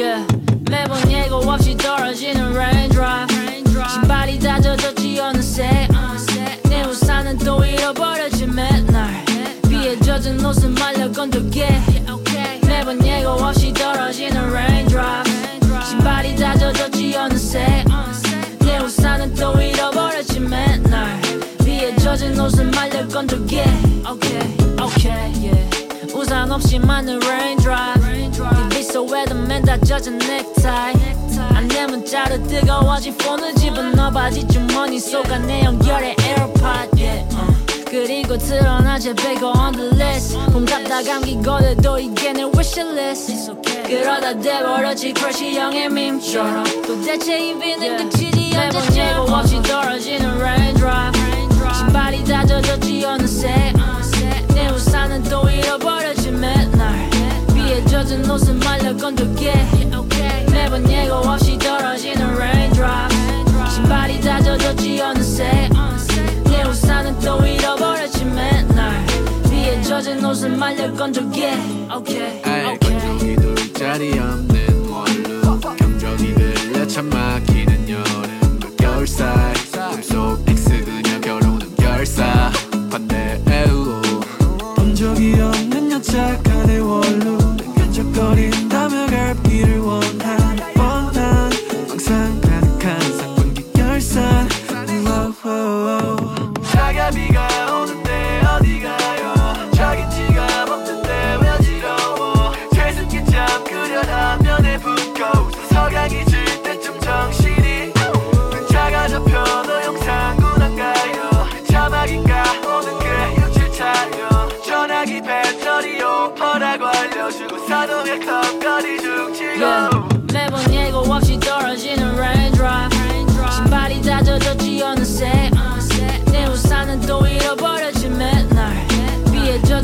Yeah. 매번 예고 없이 떨어지는 raindrop. 신발이 다 젖었지 어느새. 내 우산은 또 잃어버렸지 맨날. 비에 젖은 옷은 말려 건조게. 매번 예고 없이 떨어지는 raindrop. 신발이 다 젖었지 어느새. 내 우산은 또 잃어버렸지 맨날. 비에 젖은 옷은 말려 건조게. Okay, okay, yeah. 우산 없이 맞는 rain. 다 젖은 넥타이. 안내 문자로 뜨거워진 폰을 집어넣어 바지 주머니 속 안에 연결해 에어팟 yeah, uh. 그리고 드러나 제배고 on the list. 봄 같다 감기 걸려도 이게 내 wishlist. 그러다 돼버렸지 crush 형의 밈처럼. 도대체 이 비는 끝이지 언제쯤? 매번 없이 떨어지는 raindrop. 신발이 다 젖었지 어느새. 내 우산은 또 잃어버렸지 맨날. 내 젖은 옷은 말려 건들게. 매번 예고 없이 떨어지는 raindrop. 신발이 다 젖었지 어느새. 내 우산은 또 잃어버렸지 맨날. 비에 젖은 옷을 말려 건들게. Okay. 건조기 돌 일자리 없는 원룸. 경적이 들려 참 막히는 여름. 그 겨울살 꿈속 X 그녀 결혼은 결사. 반대의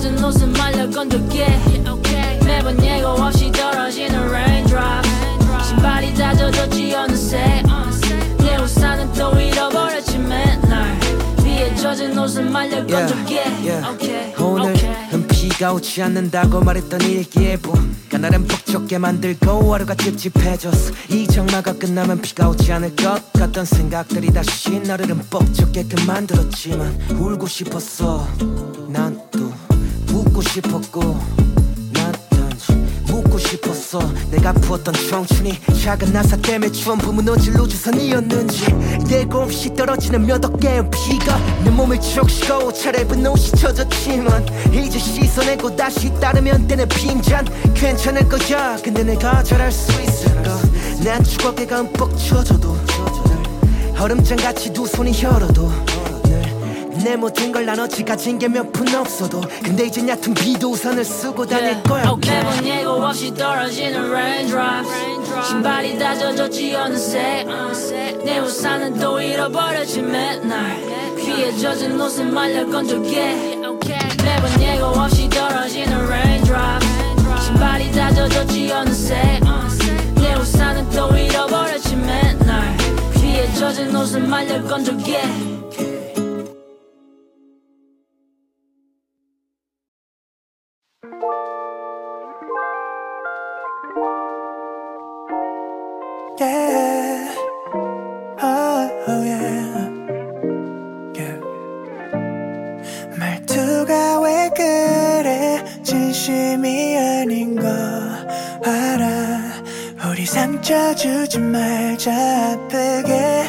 젖은 옷은 말려 건조게 매번 예고 없이 떨어지는 raindrop. 신발이 다 젖었지 어느새. 내 우산은 또 잃어버렸지 맨날. 비에 젖은 옷은 말려 건조게 오늘은 비가 오지 않는다고 말했던 일기예보 그날은 북적게 만들고 하루가 찝찝해졌어. 이 장마가 끝나면 비가 오지 않을 것 같던 생각들이 다시 나를 뻑적게끔 만들었지만 울고 싶었어. 난 또 웃고 싶었고 묻고 싶었어. 내가 부었던 청춘이 작은 나사 때문에 전부 무너질 우주선이었는지. 예고 없이 떨어지는 몇 억 개의 비가 내 몸을 적시고 차례분 옷이 젖었지만 이제 씻어내고 다시 따르면 되는 빈잔. 괜찮을 거야. 근데 내가 잘할 수 있을까? 난 추억에 흠뻑 젖어도 얼음장같이 두 손이 혈어도 늘 내 모든 걸 나눠지 가진 게 몇 푼 없어도 근데 이제 얕은 비도 우산을 쓰고 다닐 거야. 오케이 매번 예고 없이 떨어지는 raindrops. 신발이 다 젖었지 어느새. 내 우산은 또 잃어버렸지 맨날. 비에 젖은 옷은 말려 건조게 매번 예고 없이 떨어지는 raindrops. 신발이 다 젖었지 어느새. 내 우산은 또 잃어버렸지 맨날. 비에 젖은 옷은 말려 건조게 우리 상처 주지 말자 아프게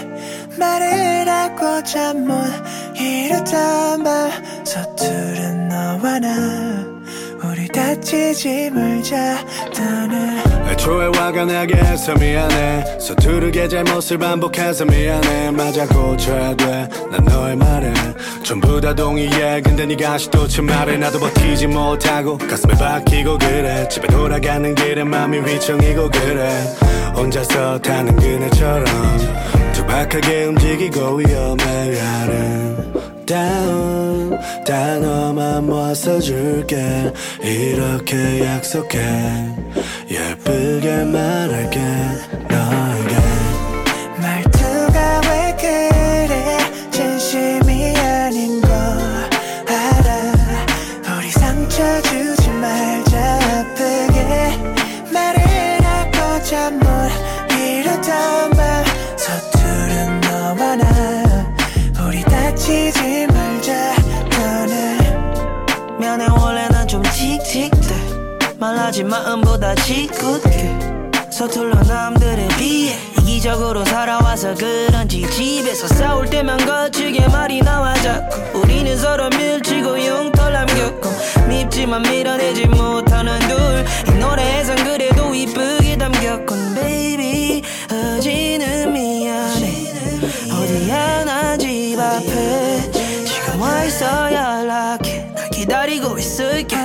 말을 하고자 못 이러던 말. 서투른 너와 나 우리 다치지 말자 너는 애초에 화가 나게 해서 미안해. 서투르게 잘못을 반복해서 미안해. 맞아 고쳐야 돼. 난 너의 말에 전부 다 동의해. 근데 네가 제 말에 나도 버티지 못하고 가슴에 박히고 그래. 집에 돌아가는 길에 맘이 휘청이고 그래. 혼자서 타는 그네처럼 투박하게 움직이고 위험해. 아름 다운 단어만 모아서 줄게. 이렇게 약속해. 예쁘게 말할게. 너 하지 마음보다 짓궂게 서툴러 남들에 비해 이기적으로 살아와서 그런지 집에서 싸울 때만 거칠게 말이 나와 자꾸 우리는 서로 밀치고 흉터 남겼고 밉지만 밀어내지 못하는 둘. 이 노래에선 그래도 이쁘게 담겼건 baby. 어지는 미안해. 어디야 나 집 앞에 지금 와 있어 연락해. 나 기다리고 있을게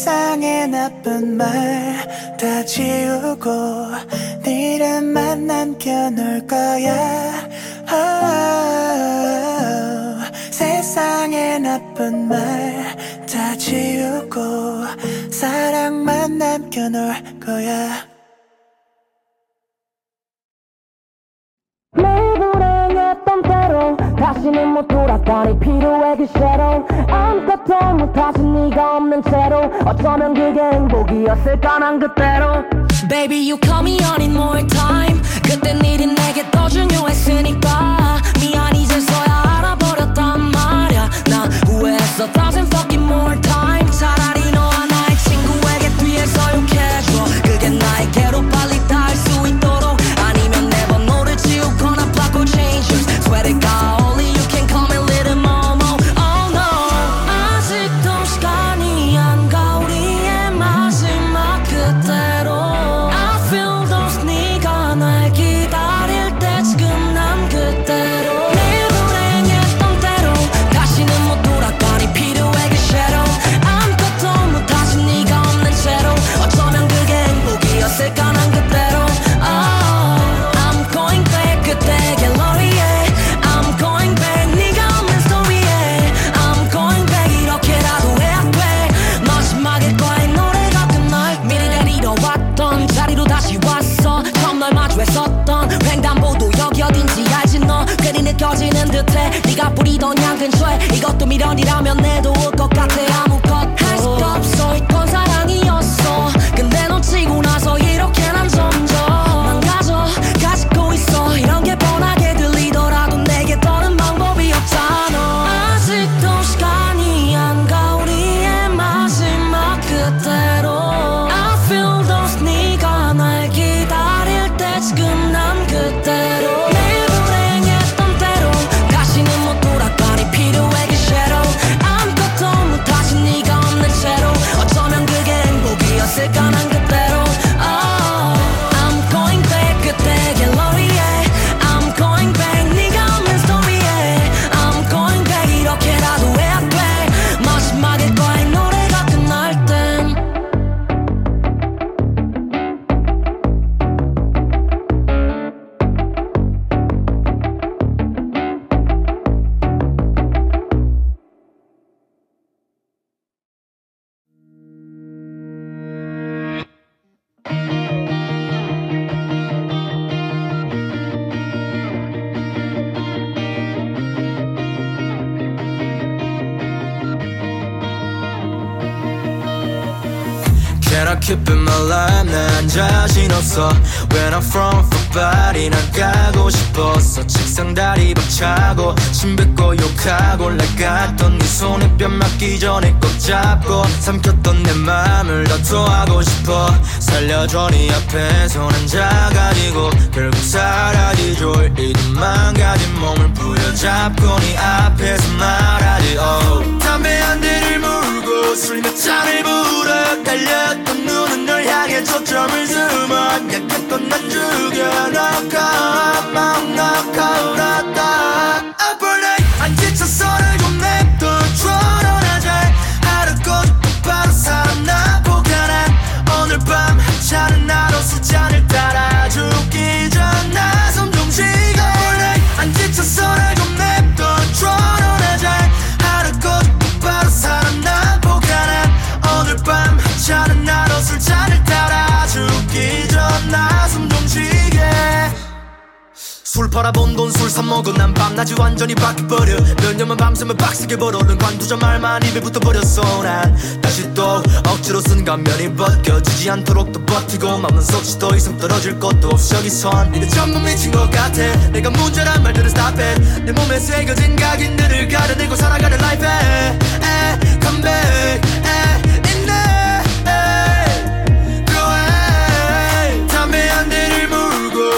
세상의 나쁜 말 다 지우고 네 이름만 남겨놓을 거야. Oh, 세상의 나쁜 말 다 지우고 사랑만 남겨놓을 거야 못 돌아가니 필요해 그 섀도우. 아무것도 못하신 네가 없는 채로 어쩌면 그게 행복이었을까 난 그때로. Baby you call me on in more time. 그땐 일이 내게 더 중요했으니까. 미안 이제서야 알아버렸단 말야. 나 후회했어 thousand fucking more 없어. When I'm from for body 난 가고 싶었어. 책상 다리 박차고 침 뱉고 욕하고 나갔던 네 손에 뺨 맞기 전에 꼭 잡고 삼켰던 내 맘을 더 토하고 싶어. 살려줘 네 앞에서 난 작아지고 결국 사라지죠 이름만 가진 몸을 부여잡고 네 앞에서 말하지. Oh. 담배 한 대를 물고 술몇 잔을 불어 달렸던 눈은 널 향해 초점을 숨어 약했던 난 죽여놓고 막 knockout 했다. Up all night 안 지쳤어? 좀 냅둬 쫄아나자 하루 꽃 바로 사람 나 보관한 오늘 밤 차는 나로 술잔을 따라 술 팔아본 돈 술 사먹은 난 밤낮이 완전히 바뀌어버려. 몇 년만 밤새면 빡세게 벌어는 관두자 말만 입에 붙어버렸어. 난 다시 또 억지로 쓴 감면이 벗겨지지 않도록 또 버티고 맘은 썩지 더 이상 떨어질 것도 없어. 여기선 이제 전부 미친 것 같아. 내가 문제란 말들을 it. 내 몸에 새겨진 각인들을 가려내고 살아가는 life 에, back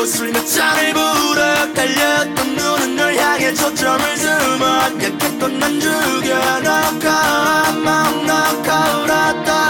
술몇 잔을 불어 달렸던 눈은 널 향해 초점을 숨어 약했던 난 죽여놓고 막 knockout 했다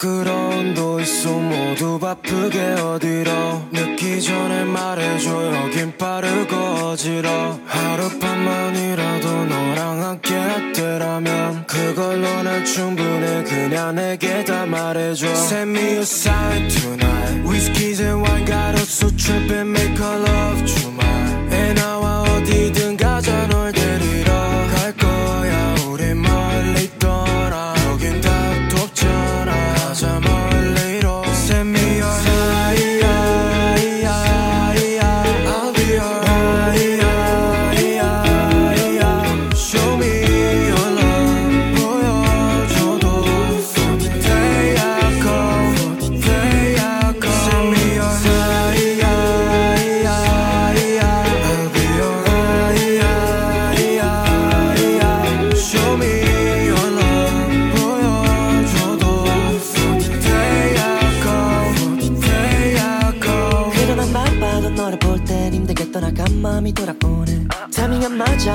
시간도 있어 모두 바쁘게 어디로? 늦기 전에 말해줘. 여긴 빠르고 어지러 하룻밤만이라도 너랑 함께 했더라면 그걸로 난 충분해. 그냥 내게 다 말해줘. Send me a sign tonight. Whiskies and wine got us so trippin' make a love 주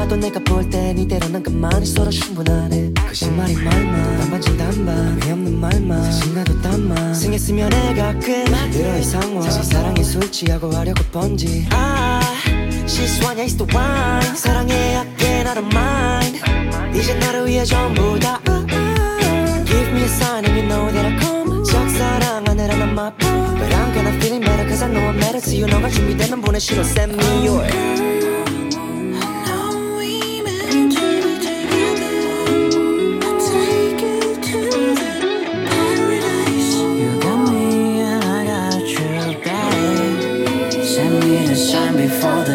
맞아도 내가 볼땐 이대로 난 그만이 서로 충분하네. 거짓말이 말만 단반진 단반 왜 없는 말만 사실 나도 땀만. 생했으면 내가 꽤 들어 이 상황. 사실 사랑에 술 취하고 하려고 번지. 아 실수하냐 is the wine 사랑해 할게 나를 mind. 이제 나를 위해 전부 다 아, 아. Give me a sign and you know that I come. 짝사랑하느라 난 my boy But I'm gonna feeling better cause I know I matter to you. 너가 준비되면 보내시로 send me your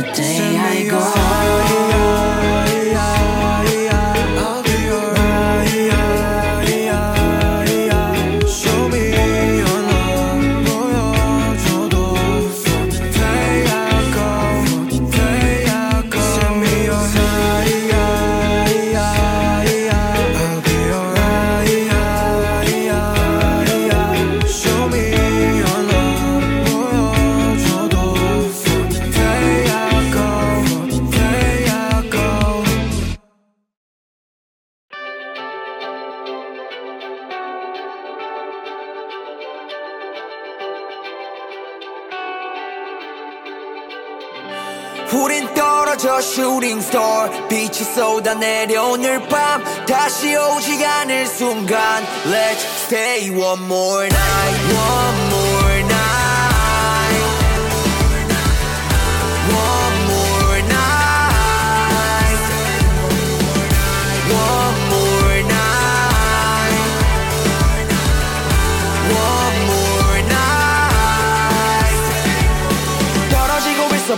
the day I go. 스타 빛이 쏟아내려 오늘 밤 다시 오지 않을 순간 Let's stay one more night One more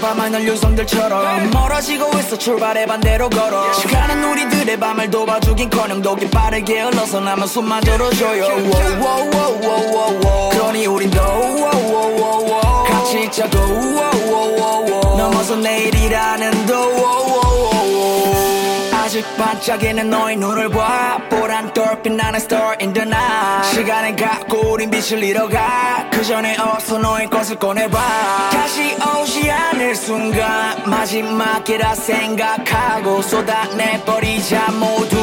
밤하늘 유성들처럼. 멀어지고 있어 출발의 반대로 걸어. 시간은 우리들의 밤을 도와주긴커녕 독이 빠르게 흘러서 남은 숨마저로 줘요. 워워워워워워 그러니 우린 더 같이 워워워워 넘어서 내일이라는 더 워워워워 아직 반짝이는 너의 눈을 봐. 보란 떨빛 나는 star in the night. 시간을 갖고 우린 빛을 잃어가. 그 전에 어서 너의 것을 꺼내봐. 다시 오지 않을 순간 마지막이라 생각하고 쏟아내버리자. 모두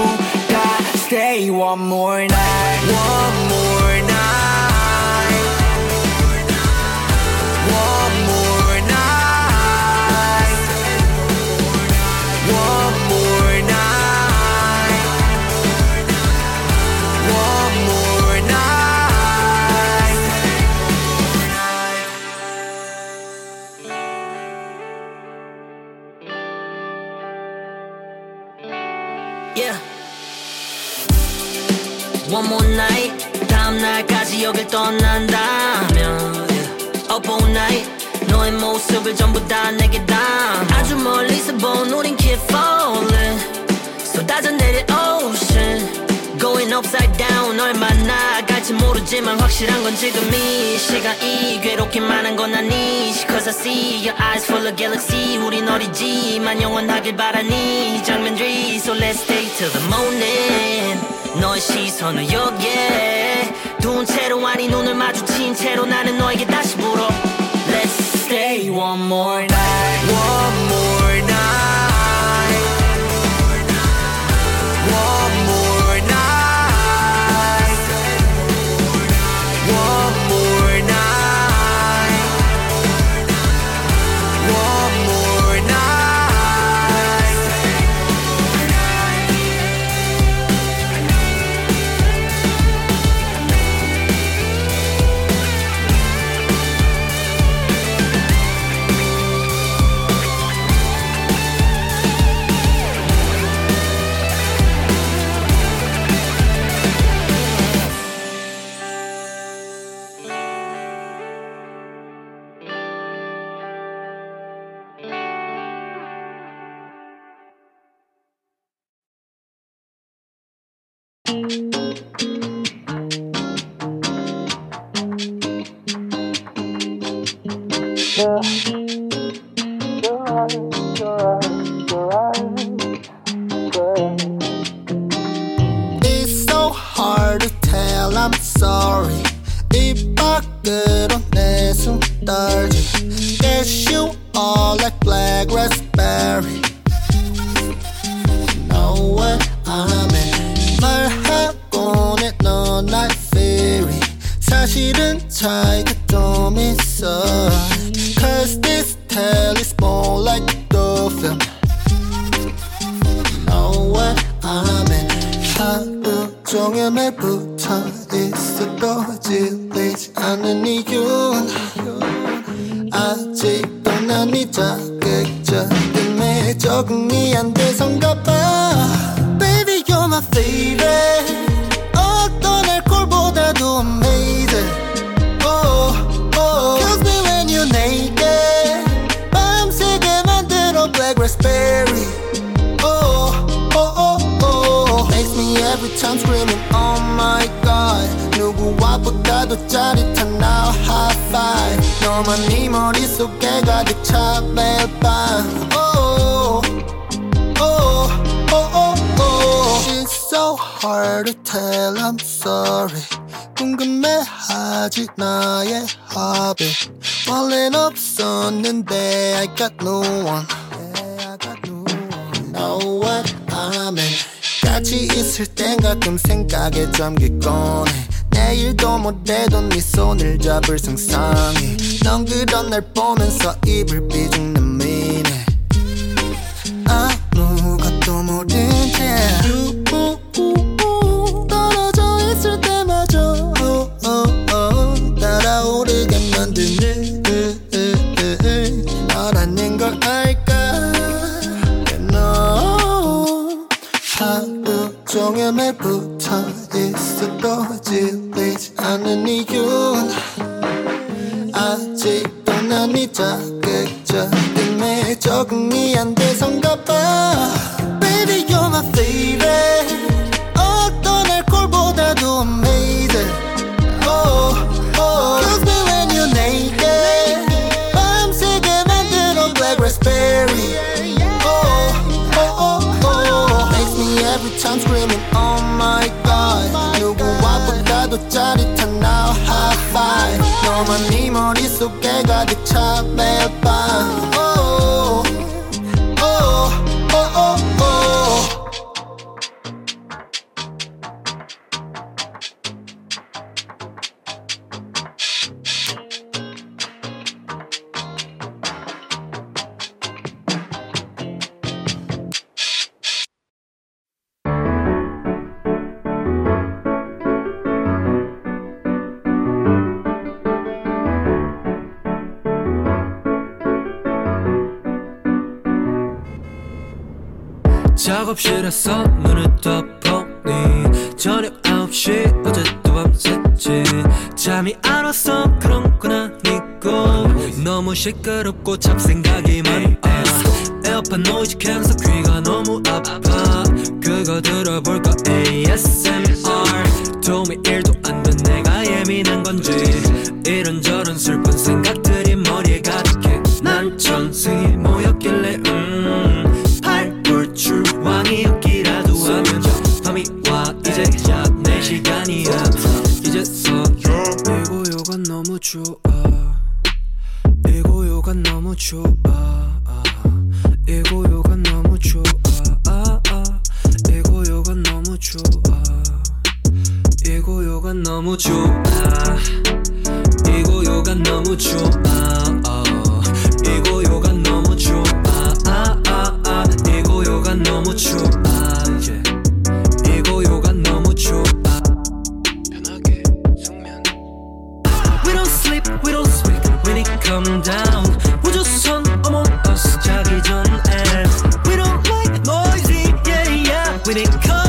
다 Stay one more night One more One more night. 다음 날까지 여길 떠난다면. Yeah. Up all night. 너의 모습을 전부 다 내게 담. 아주 멀리서 본 우린 keep falling. 쏟아져 내릴 ocean. Going upside down 얼마나 갈지 모르지만 확실한 건 지금 이 시간이 괴롭기만 한 건 아니지 Cause I see your eyes full of galaxy 우린 어리지만 영원하길 바라니 이 장면들이 So let's stay till the morning 너의 시선을 여기에 둔 채로 아니 눈을 마주친 채로 나는 너에게 다시 물어 Let's stay one more night One more love time screaming oh my god 누구와보다도 짜릿한 now high five 너만 네 머릿속에 가득 차 내렸어. 눈을 떴더니 저녁 9시 어제도 밤새지. 잠이 안 왔어. 그런 건 아니고. 너무 시끄럽고 잡생각이 많아. 에어팟 noise can when it comes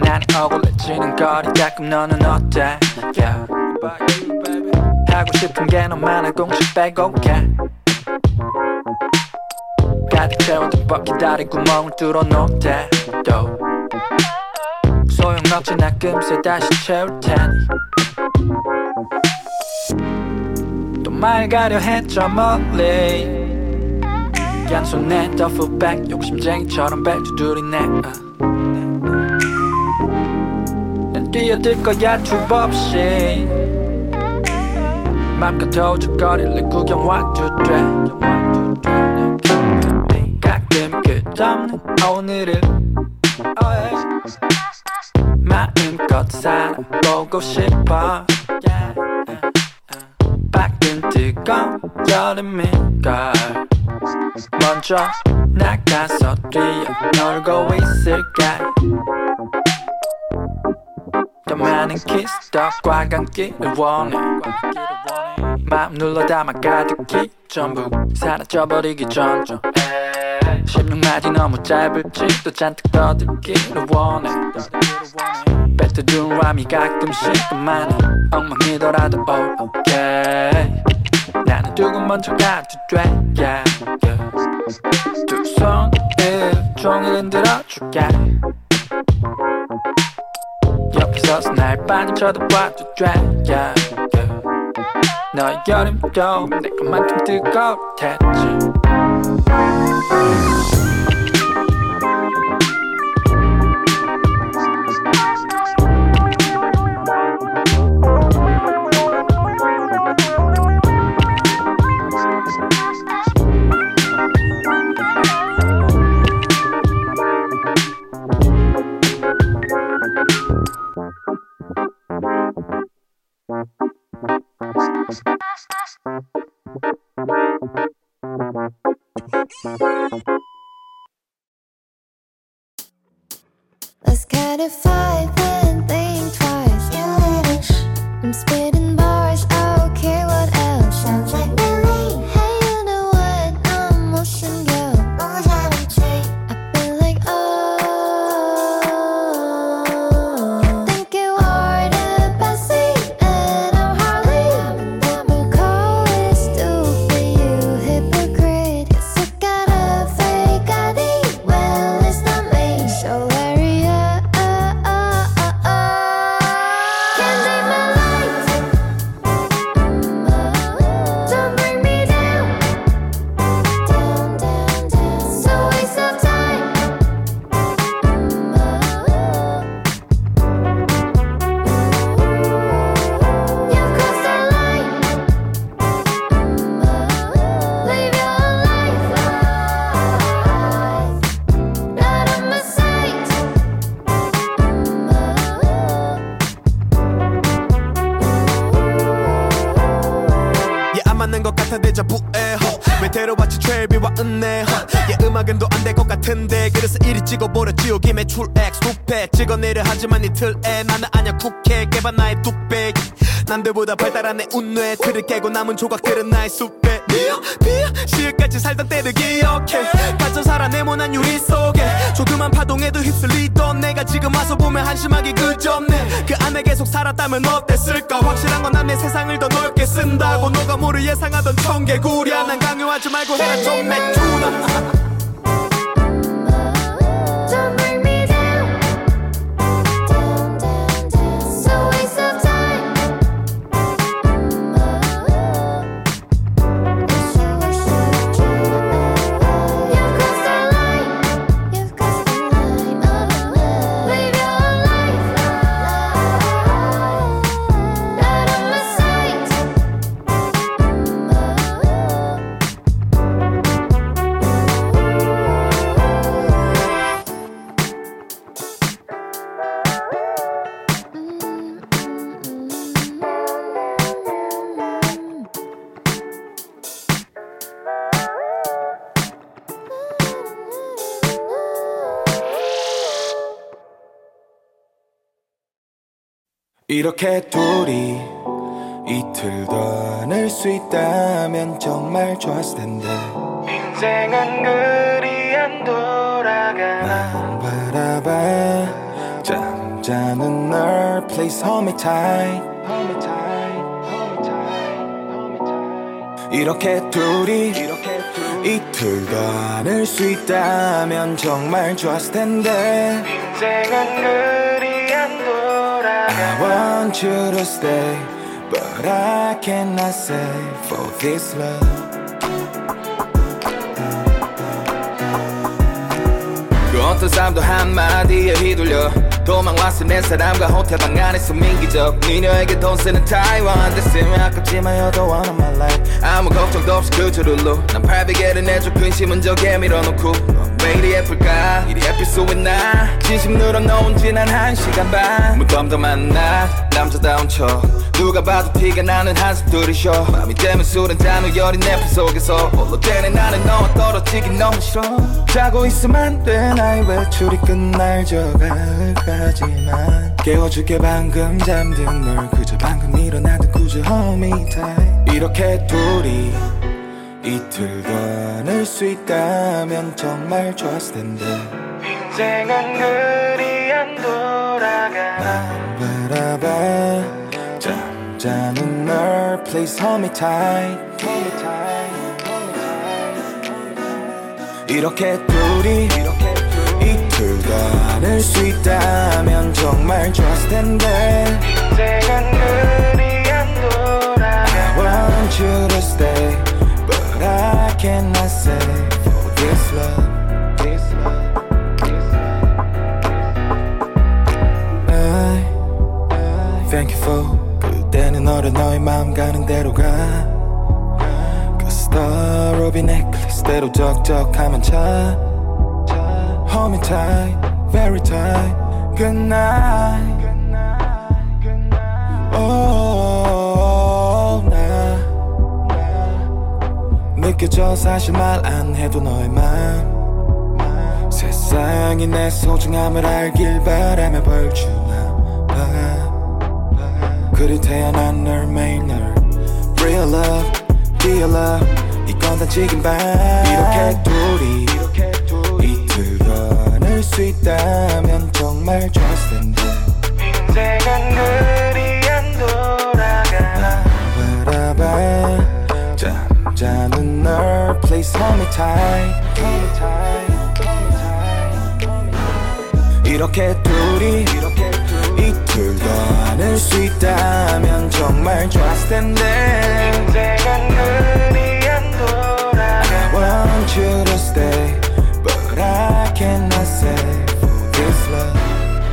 난 억울해지는 거리 가끔 너는 어때? Yeah. 하고 싶은 게 너만의 공식 빼곡해. 가득 채워둔 법 기다린 구멍을 뚫어놓대. 또 소용없지 나 금세 다시 채울 테니. 또 맑아려 했죠 멀리. 양손에 더블백 욕심쟁이처럼 벨트 둘이네 어. 뛰어들 거야 튜브 없이 맘껏 도적거리를 구경 와도 돼. 가끔 끝없는 오늘을. 마음껏 살아보고 싶어. 밖은 뜨거운 여름인걸. 먼저 나가서 뛰어놀고 있을게. 더 많은 키스 더 과감기를 원해. 마음 눌러 담아 가득히 전부 사라져버리기 전좀 16마디 너무 짧을지도 잔뜩 떠들기를 원해. 람이 가끔씩 또 많아 엉망이더라도 okay. 나는 두고 먼저 가도 돼 yeah. 두 손을 종일 흔들어줄게 서서 날 빤히 쳐다봐도 돼 yeah, 여름도 내 것만큼 뜨거울 테지 Thanks. 하지만 이 틀에 나는 아냐 국회 개발 나의 뚝배기. 남들보다 발달한 내 운뇌. 틀을 깨고 남은 조각들은 나의 숲에. 비어 비어 시을까지 살던 때를 기억해. 갇혀 살아 네모난 유리 속에. 조그만 파동에도 휩쓸리던 내가 지금 와서 보면 한심하게 그저네. 그 안에 계속 살았다면 어땠을까? 확실한 건 남의 세상을 더 넓게 쓴다고. 너가 뭐를 예상하던 청개구리야 난 강요하지 말고 해라 좀 맥주나 이렇게 둘이 이틀 더 낼 수 있다면 정말 좋았을 텐데. 인생은 그리 안 돌아가 난 바라봐. 잠자는 널 Please hold me tight. 이렇게 둘이 이틀 더낼수 있다면 정말 좋았을 텐데. 인생은 그리 안 돌아가 I want you to stay But I cannot say for this love. 그 어떤 사람도 한마디에 휘둘려 도망 왔을 내 사람과 호텔 방 안에서 민기적. 미녀에게 돈 쓰는 타이완. 됐으면 아깝지만 the one of my life. 아무 걱정도 없이 그저 룰로 난 800개를 내줘. 근심은 저기에 밀어놓고 왜 이리 예쁠까? 이리 예쁠 수 있나? 진심 늘어놓은 지난 한 시간 반. 무덤덤한 나 남자다운 척. 누가 봐도 티가 나는 한숨 들이 쉬어. 밤이 되면 술 한잔 후 열이 내 품 속에서. 홀로 되는 나는 너와 떨어지기 너무 싫어. 자고 있으면 안돼 나의 외출이 끝날 저 가을까지만. 깨워줄게 방금 잠든 널. 그저 방금 일어나도 그저 hold me tight 이렇게 둘이 이틀 더낼수 있다면 정말 좋았을 텐데. 인생은 그리 안 돌아가. 난 바라봐. 잠자는 널 Please hold me tight. 이렇게 둘이 이틀 더낼수 있다면 정말 좋았을 텐데. 인생은 그리 안 돌아가. I want you to stay But I cannot say for this love This love This love I Thank you for 그때는 너를 너의 마음 가는 대로 가 그 스타로비 넥클리스대로 적적하면 차 Hold me tight, very tight Good night 느껴져. 사실 말 안 해도 너의 맘 세상이 내 소중함을 알길 바라며 벌주나 봐. 그리 태어난 널 매일 널 Real love, dear love. 이건 다 지금 봐 이렇게 둘이 이틀 더낼수 있다면 정말 좋았을 텐데. 인생은 그리 안 돌아가. 바라봐. 잠자는 널 Please hold me tight Hold me tight Hold me tight 이렇게 둘이 이틀 더 낼 수 있다면 정말 좋았을 텐데 인생은 그리 안 돌아가 I want you to stay But I cannot say for this love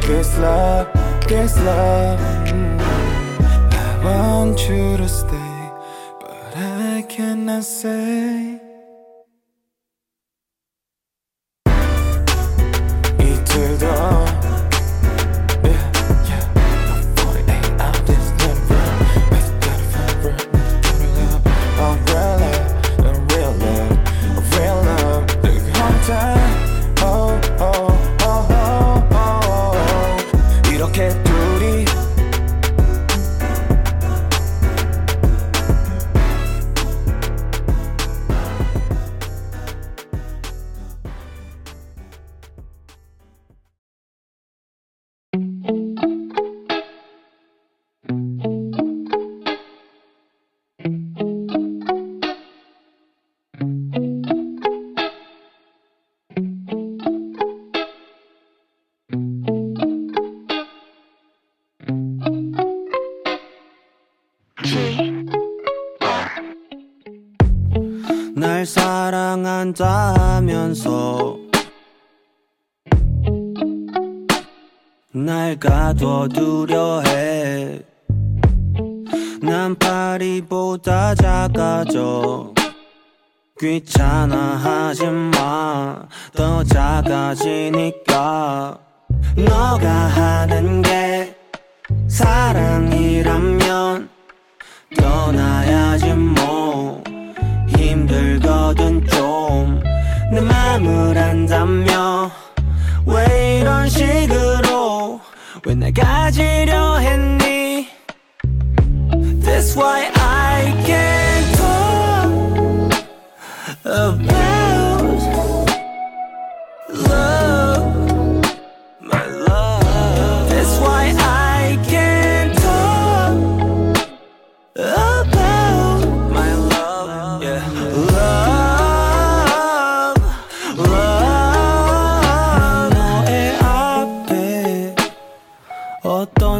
This love This love mm. I want you to stay But I cannot say 이 한다 하면서 날 가둬두려 해. 난 파리보다 작아져. 귀찮아 하지 마. 더 작아지니까. 너가 하는 게 사랑이라면 떠나야지 뭐. 힘들거든 좀. 내 맘을 안다며. 왜 이런 식으로 왜 날 가지려 했니 That's why I can't talk about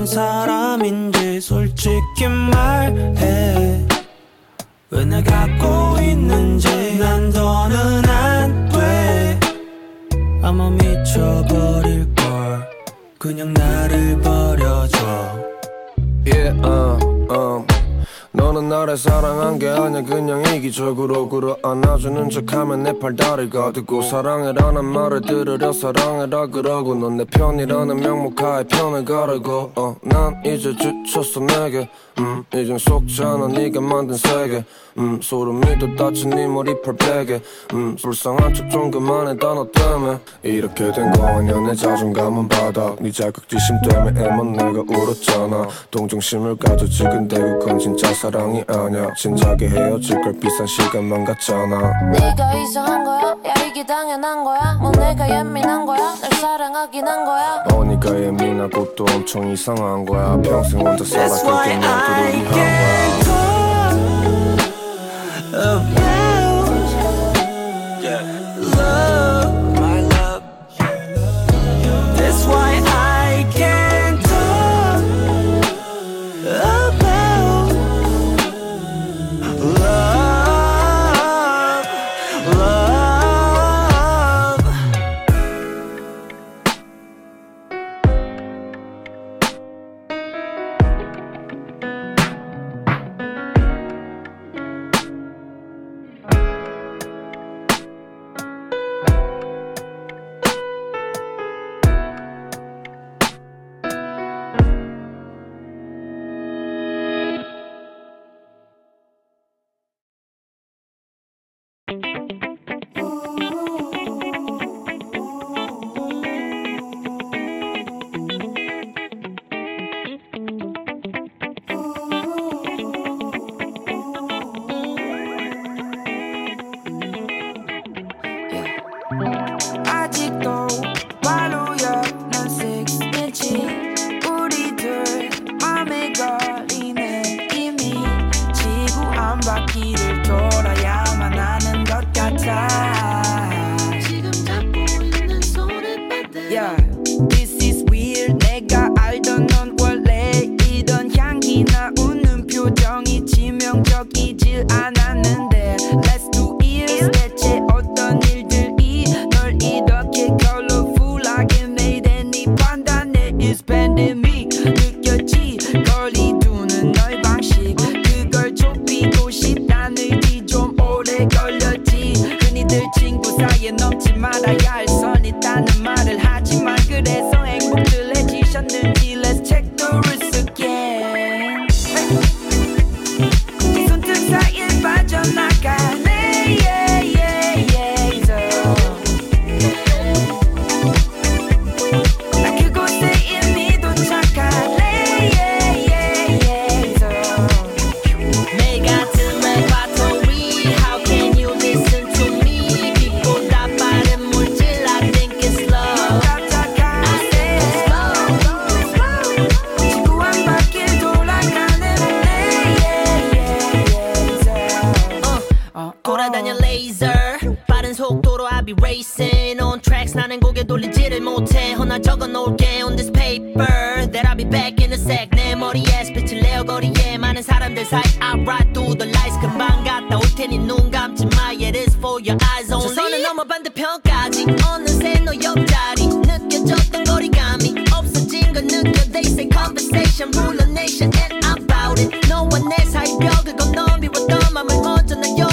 사람인지 솔직히 말해. 왜 날 갖고 있는지 난 더는 안 돼. 아마 미쳐버릴걸. 그냥 나를 버려줘. Yeah, uh, um. 너는 나를 사랑한 게 아니야. 그냥 이기적으로 끌어 안아주는 척하면 내 팔다리를 가두고 사랑해라는 말을 들으려 사랑해라 그러고 넌 내 편이라는 명목하에 편을 가르고 어, 난 이제 지쳤어 내게. 음, 이젠 속잖아 네가 만든 세계. 음, 소름이 돋아친 네 머리털 베개. 음, 불쌍한 척 좀 그만해 단어 때문에. 이렇게 된 거 아니야 내 자존감은 바닥 네 자격지심 때문에 애만 내가 울었잖아. 동정심을 가졌지 근데 그건 진짜 사랑 이 아니야 진작에 헤어질 걸 비싼 시간만 같잖아 네가 이상한 거야? 야 이게 당연한 거야? 뭐 내가 예민한 거야? 날 사랑하긴 한 거야? 어 네가 예민하고 또 엄청 이상한 거야 평생 혼자 살아 I 위한 can't 거야 미웠던 맘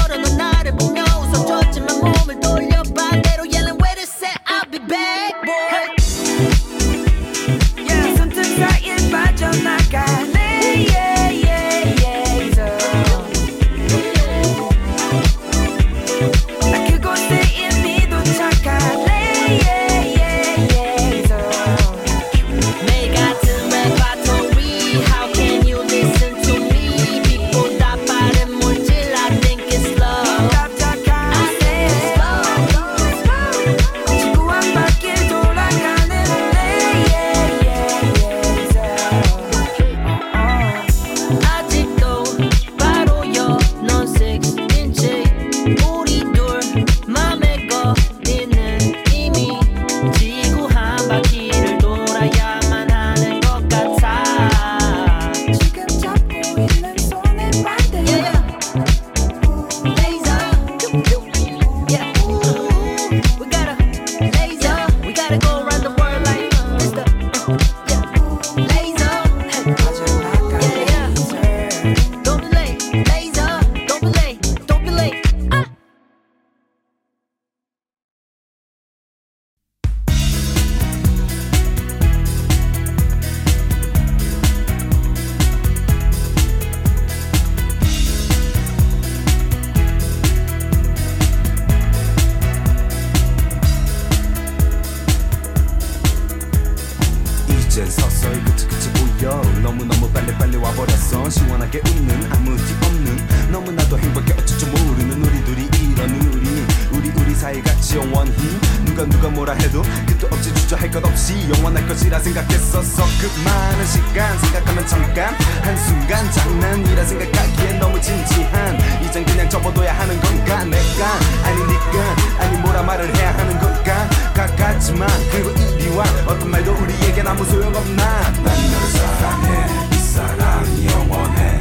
아니 니가 아니 뭐라 말을 해야 하는 건가 가깝지만 그리고 이리 와 어떤 말도 우리에겐 아무 소용없나? 난 너를 사랑해. 이 사랑이 영원해.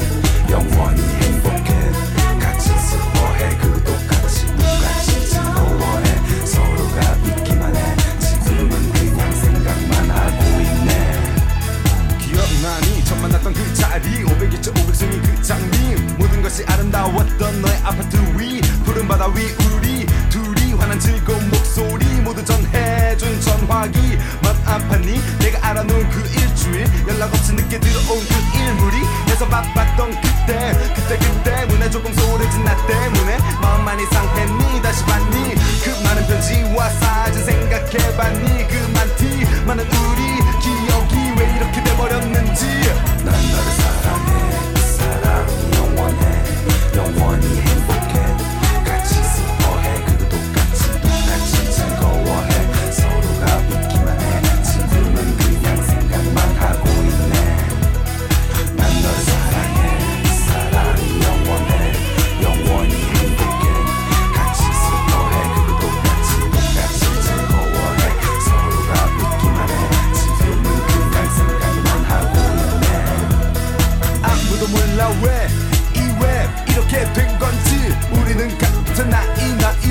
영원히 행복해. 같이 슬퍼해. 그리고 똑같이 똑같이 즐거워해. 서로가 있기만 해. 지금은 그냥 생각만 하고 있네. 기억나니 처음 만났던 그 자리. 500일째 500승이 그 장미 모든 것이 아름다웠던 너의 아파트 위 푸른 바다 위 우리 둘이 환한 즐거운 목소리 모두 전해준 전화기. 맘 아팠니? 내가 알아놓은 그 일주일. 연락 없이 늦게 들어온 그 일물이 해서 바빴던 그때 그때 그 때 문에 조금 소홀해진 나 때문에 마음 많이 상했니? 다시 봤니? 그 많은 편지와 사진 생각해봤니? 그 많디 많은 우리 기억이 왜 이렇게 돼버렸는지. 난 너를 사랑해 이 사랑이. 영원해 영원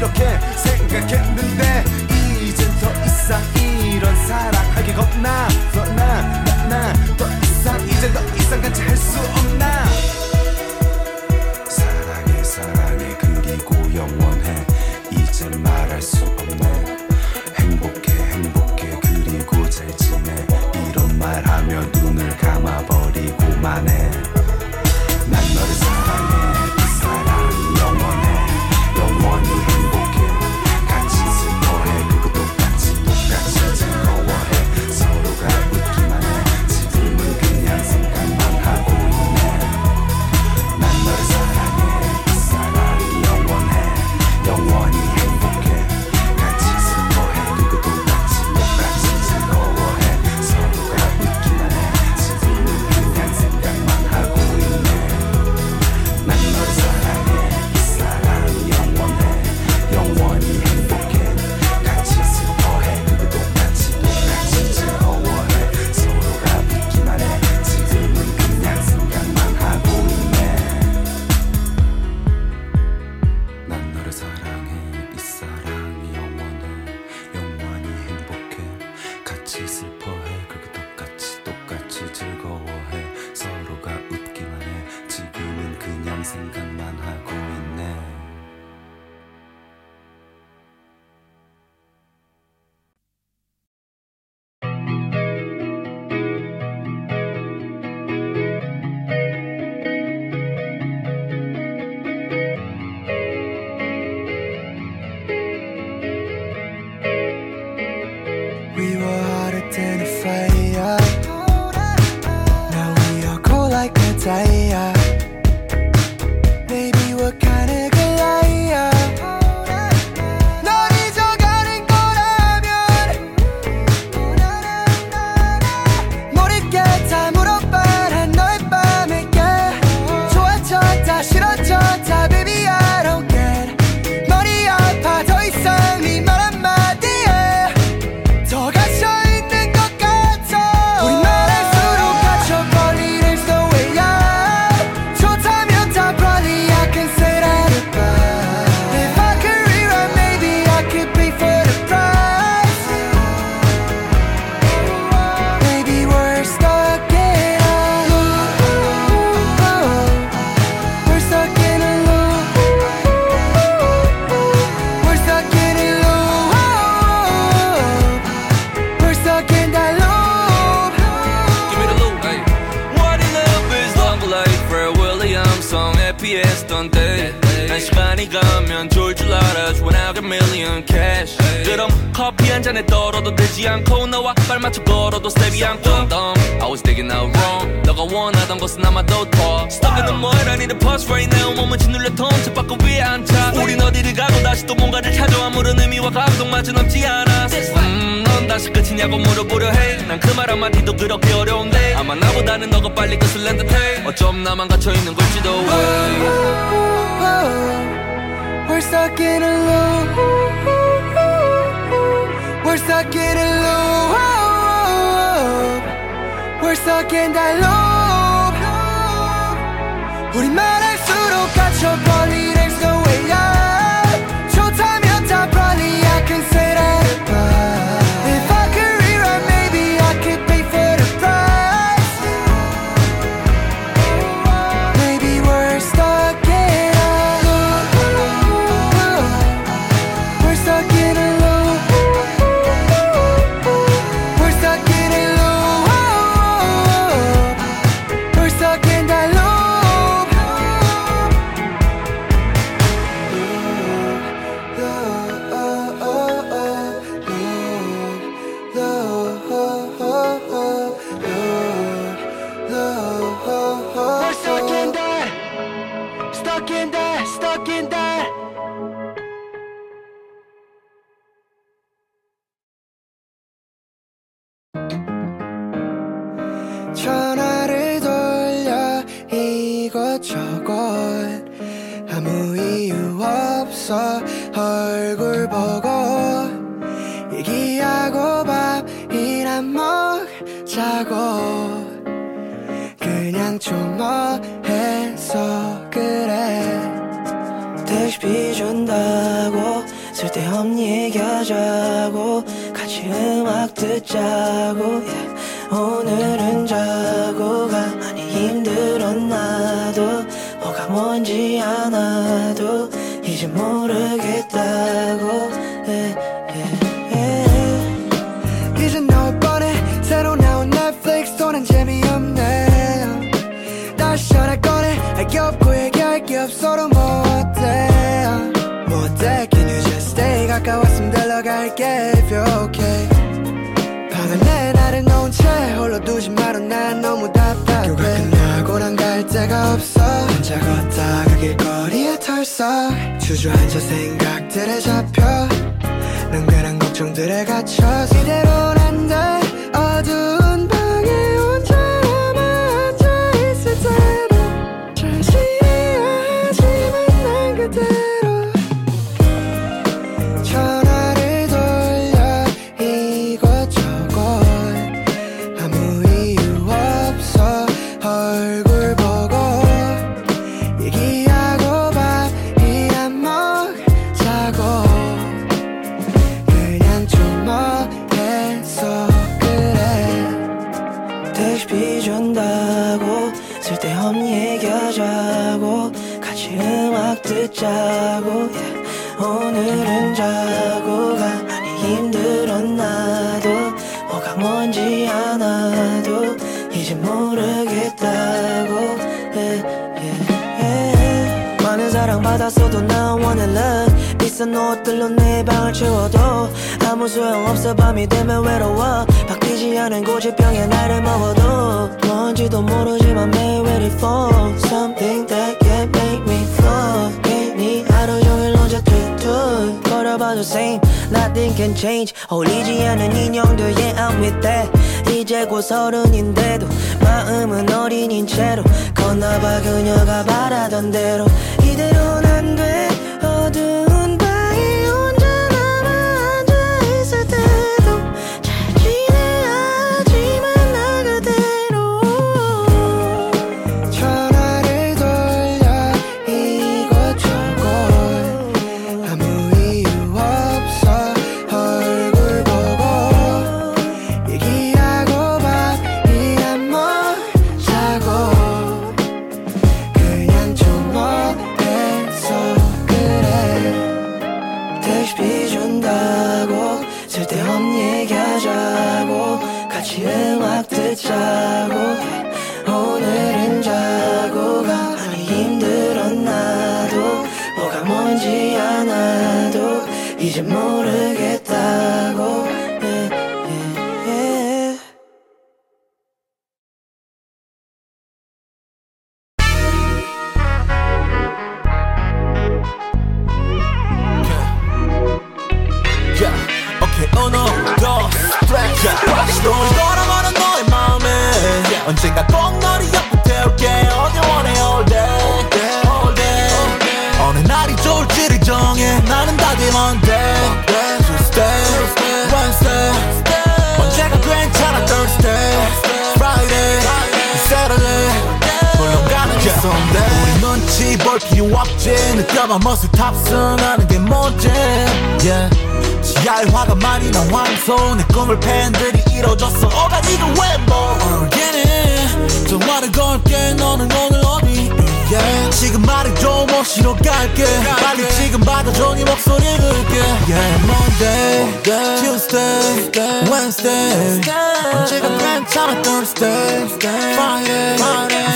이렇게 생각했는데 이젠 더 이상 이런 사랑하기 겁나? 너나 나나 더 이상 이젠 더 이상 같이 할 수 없나? 안 꽝덤 I was thinking out wrong. 너가 원하던 것은 아마도 더. Stuck in the mud I need a pulse right now. 몸은 짓눌려 통째 바꿔 위에 앉아. 우린 어디를 가고 다시 또 뭔가를 찾아. 아무런 의미와 감동마저 남지 않아. 음, 넌 다시 끝이냐고 물어보려 해난 그 말 한마디도 그렇게 어려운데. 아마 나보다는 너가 빨리 끝을 낸 듯 해. 어쩜 나만 갇혀있는 걸지도 왜. We're stuck in a loop. We're stuck in a loop We're stuck in that loop 우리만 할수록 갇혀버린 이것저것 아무 이유 없어 얼굴 보고 얘기하고 밥이나 먹자고. 그냥 좀 뭐해서 그래. 택시 비준다고 쓸데없는 얘기하자고. 같이 음악 듣자고. Yeah. 오늘은 자고 가 뭔지 않아도 이제 모르겠다고. yeah, yeah, yeah. 이제 나올 뻔해. 새로 나온 넷플릭스 또는 재미없네. 다시 전화 꺼내. 애기 없고 얘기할 게 없어도 뭐 어때 뭐 어때 Can you just stay? 가까웠으면 들러갈게. If you're okay. 방을 내 나를 놓은 채 홀로 두지 마라 난 너무 데가 없어. 혼자 걷다가 길거리에 털썩. 주저앉아 생각들에 잡혀. 난 괜한 걱정들에 갇혀. 이대로 자고 yeah. 오늘은 자고가 많이 힘들었나도 뭐가 뭔지 않아도 이제 모르겠다고 yeah, yeah, yeah. 많은 사랑받았어도 난 wanna love 비싼 옷들로 내 방을 채워도 아무 소용 없어 밤이 되면 외로워 바뀌지 않은 고집병에 나를 먹어도 뭔지도 모르지만 매일 ready for something that 툭툭 걸어봐도 same. Nothing can change. 어울리지 않은 인형들 yeah I'm with that 이제 곧 서른인데도 마음은 어린인 채로 건너봐 그녀가 바라던 대로. 이대로는 안돼. 어두운 지하에 화가 많이 난 황소. 내 꿈을 팬들이 이뤄줬어. 오가니가 왜뭐? 모르겠네. 전화를 걸게. 너는 오늘 어디? yeah. 지금 말해줘 모시러 갈게. 빨리 지금 받아줘 네 목소리 들을게. Yeah. Monday, Tuesday, Wednesday. 언제가 괜찮아 Thursday, Friday,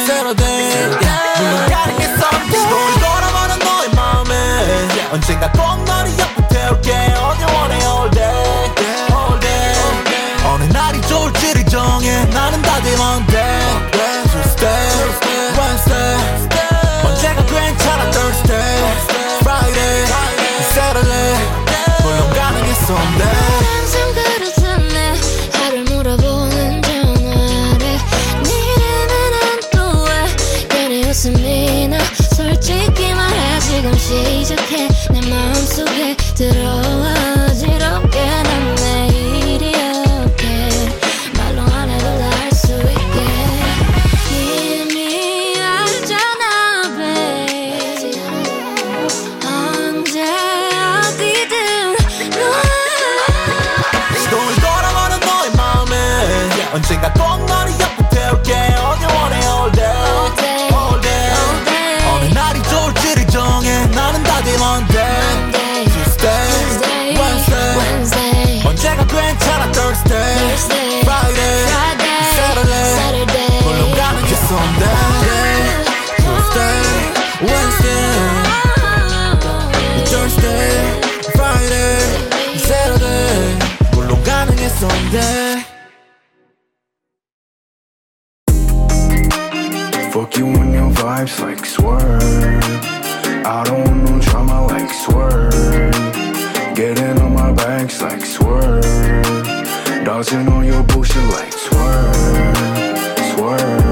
Saturday. 게 Sunday 시동을 걸어보는 너의 마음에. 언젠가 꼭 너를 옆 에 태울게 어디 원해 all day, all day 어느 날이 좋을지를 정해. 나는 다들 Monday, Fuck you and your vibes like swerve. I don't want no drama like swerve. Getting on my bags like swerve. Dodging all your bullshit like swerve. Swerve,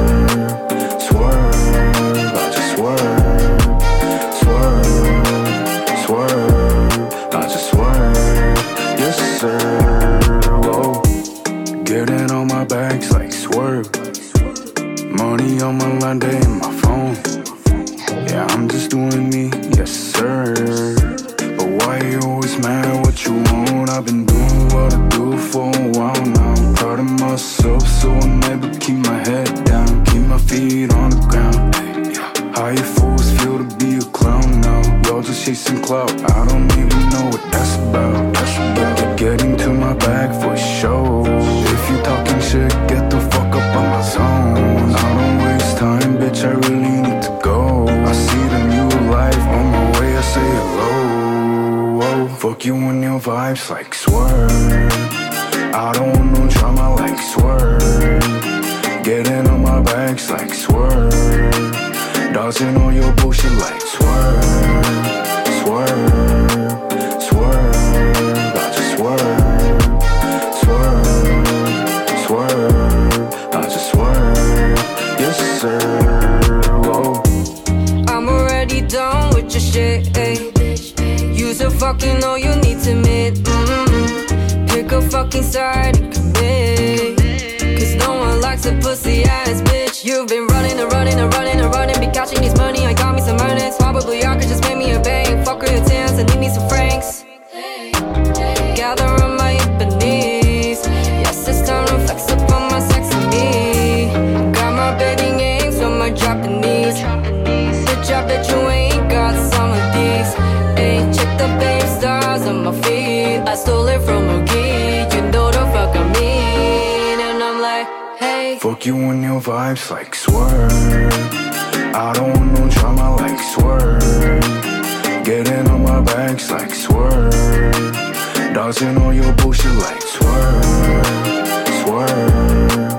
Fuck you and your vibes like swerve. I don't want no drama like swerve. Getting on my back, like swerve. Dodging all your bullshit like swerve. Swerve.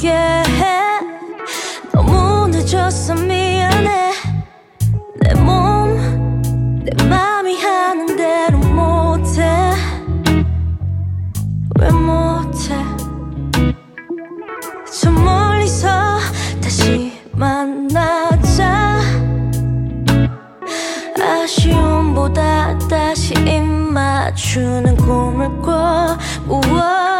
함께 해. 너무 늦었어 미안해. 내 몸 내 맘이 하는 대로 못해. 왜 못해? 저 멀리서 다시 만나자. 아쉬움보다 다시 입맞추는 꿈을 꿔. 우와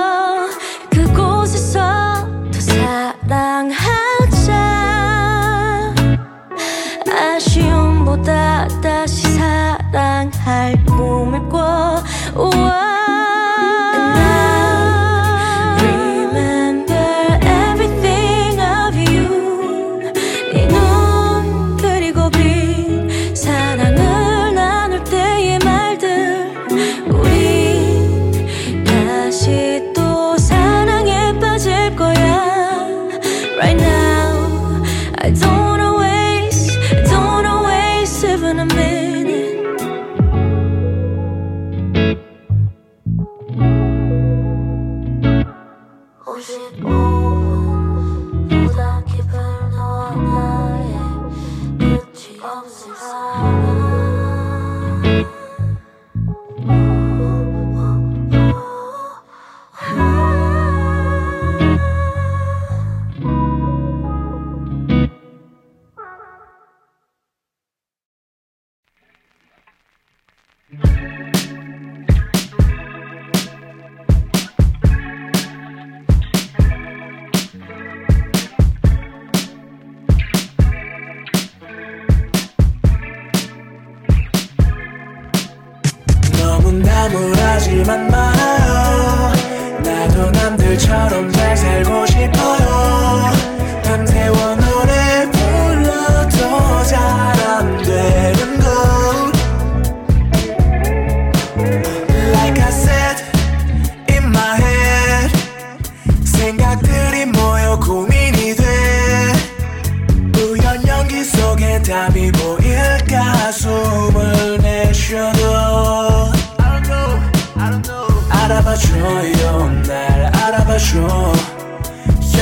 너무 나무라지만 말아요. 나도 남들처럼 잘 살고 싶어요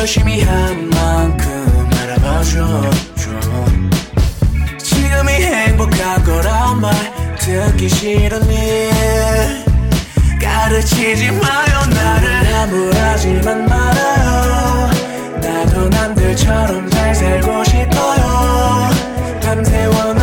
열심히 한 만큼 알아봐줘 줘. 지금이 행복한 거란 말 듣기 일. 가르치지 마요 나를 나무라지만 말아요. 나도 남들처럼 잘 살고 싶어요. 밤새워